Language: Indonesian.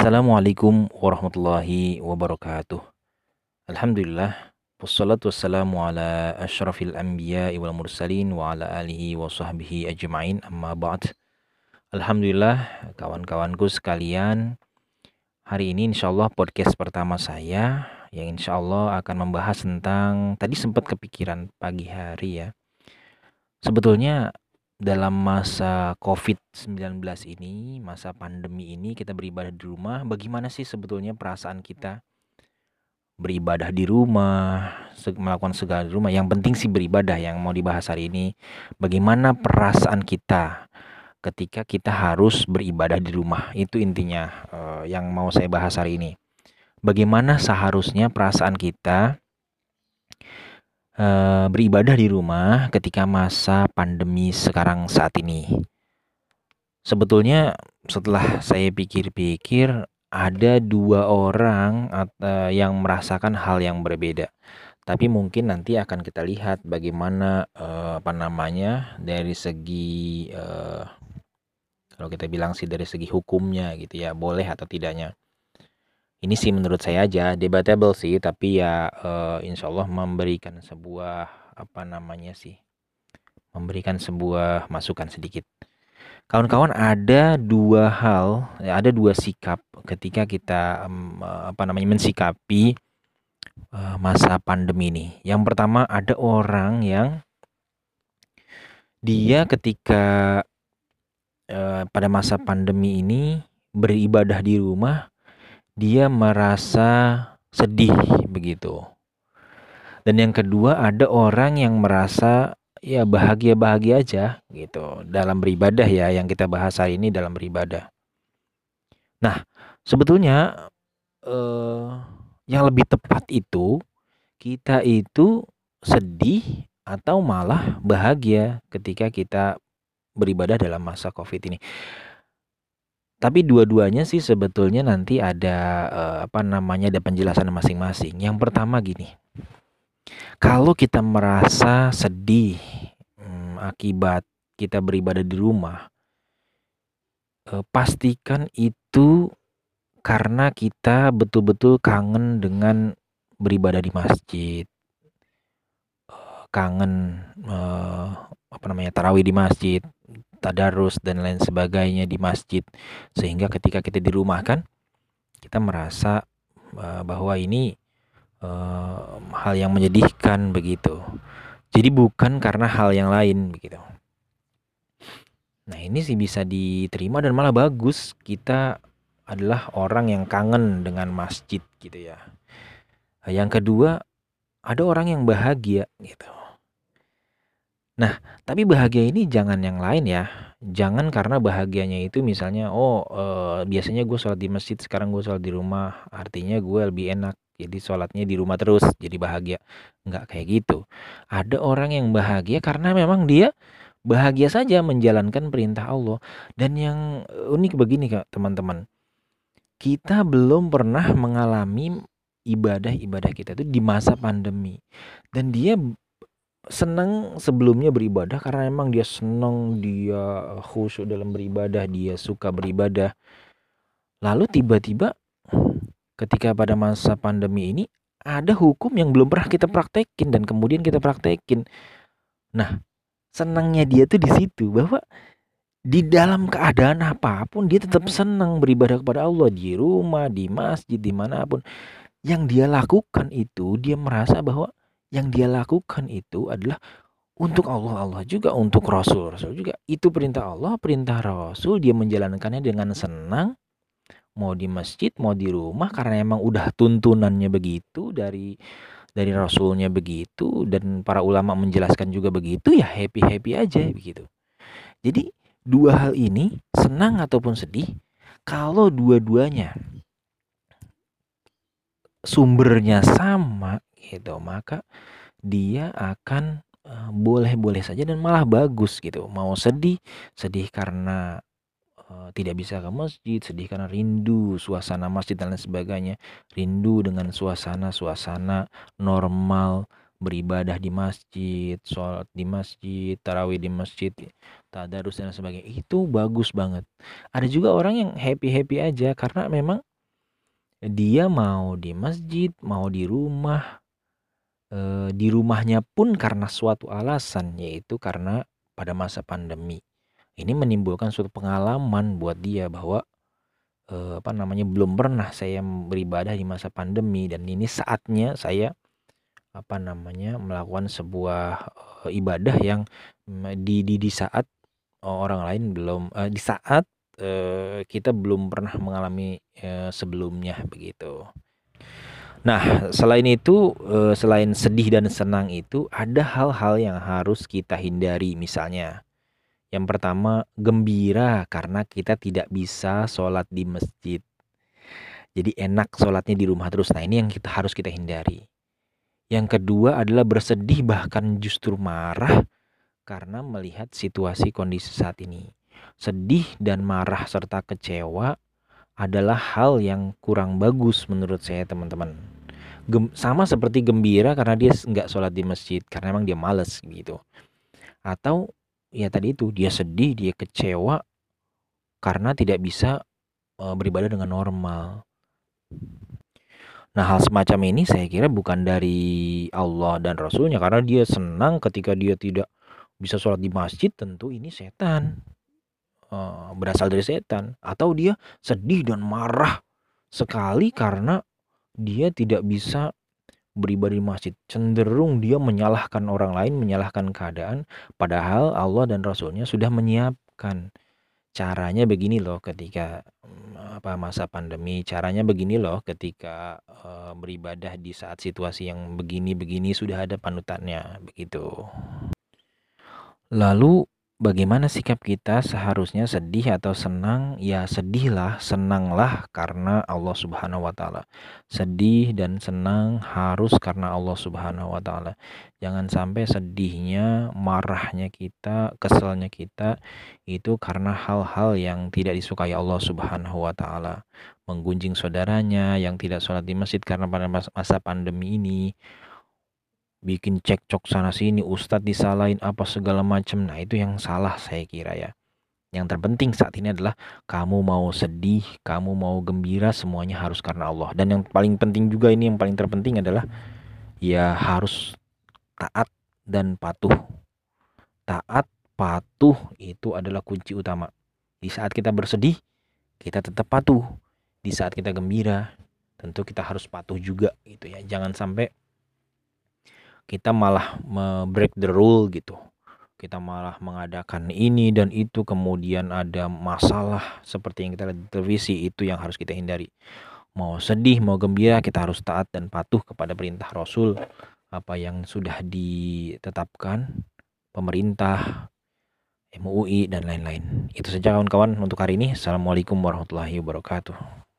Assalamualaikum warahmatullahi wabarakatuh. Alhamdulillah wassalatu wassalamu ala asyrafil anbiya wal mursalin wa ala alihi wa sahbihi ajma'in amma ba'd. Alhamdulillah kawan-kawanku sekalian hari ini insyaallah podcast pertama saya yang insyaallah akan membahas tentang tadi sempat kepikiran pagi hari ya. Sebetulnya dalam masa COVID-19 ini, masa pandemi ini kita beribadah di rumah, bagaimana sih sebetulnya perasaan kita beribadah di rumah, melakukan segala di rumah. Yang penting sih beribadah yang mau dibahas hari ini. Bagaimana perasaan kita ketika kita harus beribadah di rumah. Itu intinya uh, yang mau saya bahas hari ini. Bagaimana seharusnya perasaan kita Eh, beribadah di rumah ketika masa pandemi sekarang saat ini. Sebetulnya setelah saya pikir-pikir ada dua orang uh, yang merasakan hal yang berbeda. Tapi mungkin nanti akan kita lihat bagaimana uh, apa namanya dari segi kalau kita bilang sih dari segi hukumnya gitu ya boleh atau tidaknya ini sih menurut saya aja debatable sih tapi ya uh, insya Allah memberikan sebuah apa namanya sih memberikan sebuah masukan sedikit. Kawan-kawan ada dua hal ya, ada dua sikap ketika kita um, apa namanya mensikapi uh, masa pandemi ini. Yang pertama ada orang yang dia ketika uh, pada masa pandemi ini beribadah di rumah dia merasa sedih begitu. Dan yang kedua ada orang yang merasa ya bahagia-bahagia aja gitu dalam beribadah ya yang kita bahas hari ini dalam beribadah. Nah, sebetulnya eh, yang lebih tepat itu kita itu sedih atau malah bahagia ketika kita beribadah dalam masa Covid ini. Tapi dua-duanya sih sebetulnya nanti ada, uh, apa namanya, ada penjelasan masing-masing. Yang pertama gini, kalau kita merasa sedih, hmm, akibat kita beribadah di rumah uh, pastikan itu karena kita betul-betul kangen dengan beribadah di masjid. Uh, kangen, uh, apa namanya, tarawih di masjid tadarus dan lain sebagainya di masjid. Sehingga ketika kita di rumah kan kita merasa uh, bahwa ini uh, hal yang menyedihkan begitu. Jadi bukan karena hal yang lain begitu. Nah ini sih bisa diterima dan malah bagus kita adalah orang yang kangen dengan masjid gitu ya. Yang kedua ada orang yang bahagia gitu Nah, tapi bahagia ini jangan yang lain ya. Jangan karena bahagianya itu misalnya, oh uh, biasanya gue sholat di masjid, sekarang gue sholat di rumah, artinya gue lebih enak. Jadi sholatnya di rumah terus, jadi bahagia. Enggak kayak gitu. Ada orang yang bahagia karena memang dia bahagia saja menjalankan perintah Allah. Dan yang unik begini kak teman-teman, kita belum pernah mengalami ibadah-ibadah kita itu di masa pandemi. Dan dia senang sebelumnya beribadah karena memang dia senang, dia khusyuk dalam beribadah, dia suka beribadah. Lalu tiba-tiba ketika pada masa pandemi ini ada hukum yang belum pernah kita praktekin dan kemudian kita praktekin. Nah, senangnya dia tuh di situ bahwa di dalam keadaan apa pun dia tetap senang beribadah kepada Allah di rumah, di masjid, di mana pun. Yang dia lakukan itu dia merasa bahwa yang dia lakukan itu adalah untuk Allah Allah juga untuk Rasul. Rasul juga. Itu perintah Allah perintah Rasul. Dia menjalankannya dengan senang. Mau di masjid mau di rumah karena emang udah tuntunannya begitu dari dari Rasulnya begitu dan para ulama menjelaskan juga begitu ya happy happy aja begitu. Jadi dua hal ini senang ataupun sedih kalau dua-duanya sumbernya sama gitu maka dia akan boleh-boleh saja dan malah bagus gitu. Mau sedih sedih karena uh, tidak bisa ke masjid sedih karena rindu suasana masjid dan lain sebagainya rindu dengan suasana-suasana normal beribadah di masjid sholat di masjid tarawih di masjid tadarus dan sebagainya. Itu bagus banget. Ada juga orang yang happy happy aja karena memang dia mau di masjid, mau di rumah, eh, di rumahnya pun karena suatu alasan, yaitu karena pada masa pandemi. Ini menimbulkan suatu pengalaman buat dia bahwa eh, apa namanya belum pernah saya beribadah di masa pandemi dan ini saatnya saya apa namanya melakukan sebuah uh, ibadah yang mm, di di, di saat orang lain belum uh, di saat uh, kita belum pernah mengalami uh, sebelumnya begitu. Nah, selain itu, uh, selain sedih dan senang itu, ada hal-hal yang harus kita hindari. Misalnya, yang pertama, gembira karena kita tidak bisa sholat di masjid. Jadi enak sholatnya di rumah terus. Nah, ini yang kita harus kita hindari. Yang kedua adalah bersedih bahkan justru marah karena melihat situasi kondisi saat ini. Sedih dan marah serta kecewa adalah hal yang kurang bagus menurut saya teman-teman. Sama seperti gembira karena dia nggak sholat di masjid karena emang dia males gitu. Atau ya tadi itu dia sedih, dia kecewa karena tidak bisa uh, beribadah dengan normal. Nah, hal semacam ini saya kira bukan dari Allah dan Rasulnya karena dia senang ketika dia tidak bisa sholat di masjid tentu ini setan uh, berasal dari setan. Atau dia sedih dan marah sekali karena dia tidak bisa beribadah di masjid. Cenderung dia menyalahkan orang lain menyalahkan keadaan padahal Allah dan Rasulnya sudah menyiapkan. Caranya begini loh ketika apa masa pandemi. Caranya begini loh ketika uh, beribadah di saat situasi yang begini-begini sudah ada panutannya. Begitu. Lalu Bagaimana sikap kita seharusnya sedih atau senang? Ya sedihlah, senanglah karena Allah Subhanahu wa taala. Sedih dan senang harus karena Allah Subhanahu wa taala. Jangan sampai sedihnya, marahnya kita, keselnya kita itu karena hal-hal yang tidak disukai Allah Subhanahu wa taala. Menggunjing saudaranya yang tidak sholat di masjid karena pada masa pandemi ini bikin cekcok sana sini, ustadz disalahin apa segala macam. Nah, itu yang salah saya kira ya. Yang terpenting saat ini adalah kamu mau sedih, kamu mau gembira, semuanya harus karena Allah. Dan yang paling penting juga ini yang paling terpenting adalah ya harus taat dan patuh. Taat, patuh itu adalah kunci utama. Di saat kita bersedih, kita tetap patuh. Di saat kita gembira, tentu kita harus patuh juga gitu ya. Jangan sampai kita malah break the rule gitu. Kita malah mengadakan ini dan itu kemudian ada masalah seperti yang kita lihat di televisi itu yang harus kita hindari. Mau sedih mau gembira kita harus taat dan patuh kepada perintah Rasul. Apa yang sudah ditetapkan pemerintah MUI dan lain-lain. Itu saja kawan-kawan untuk hari ini. Assalamualaikum warahmatullahi wabarakatuh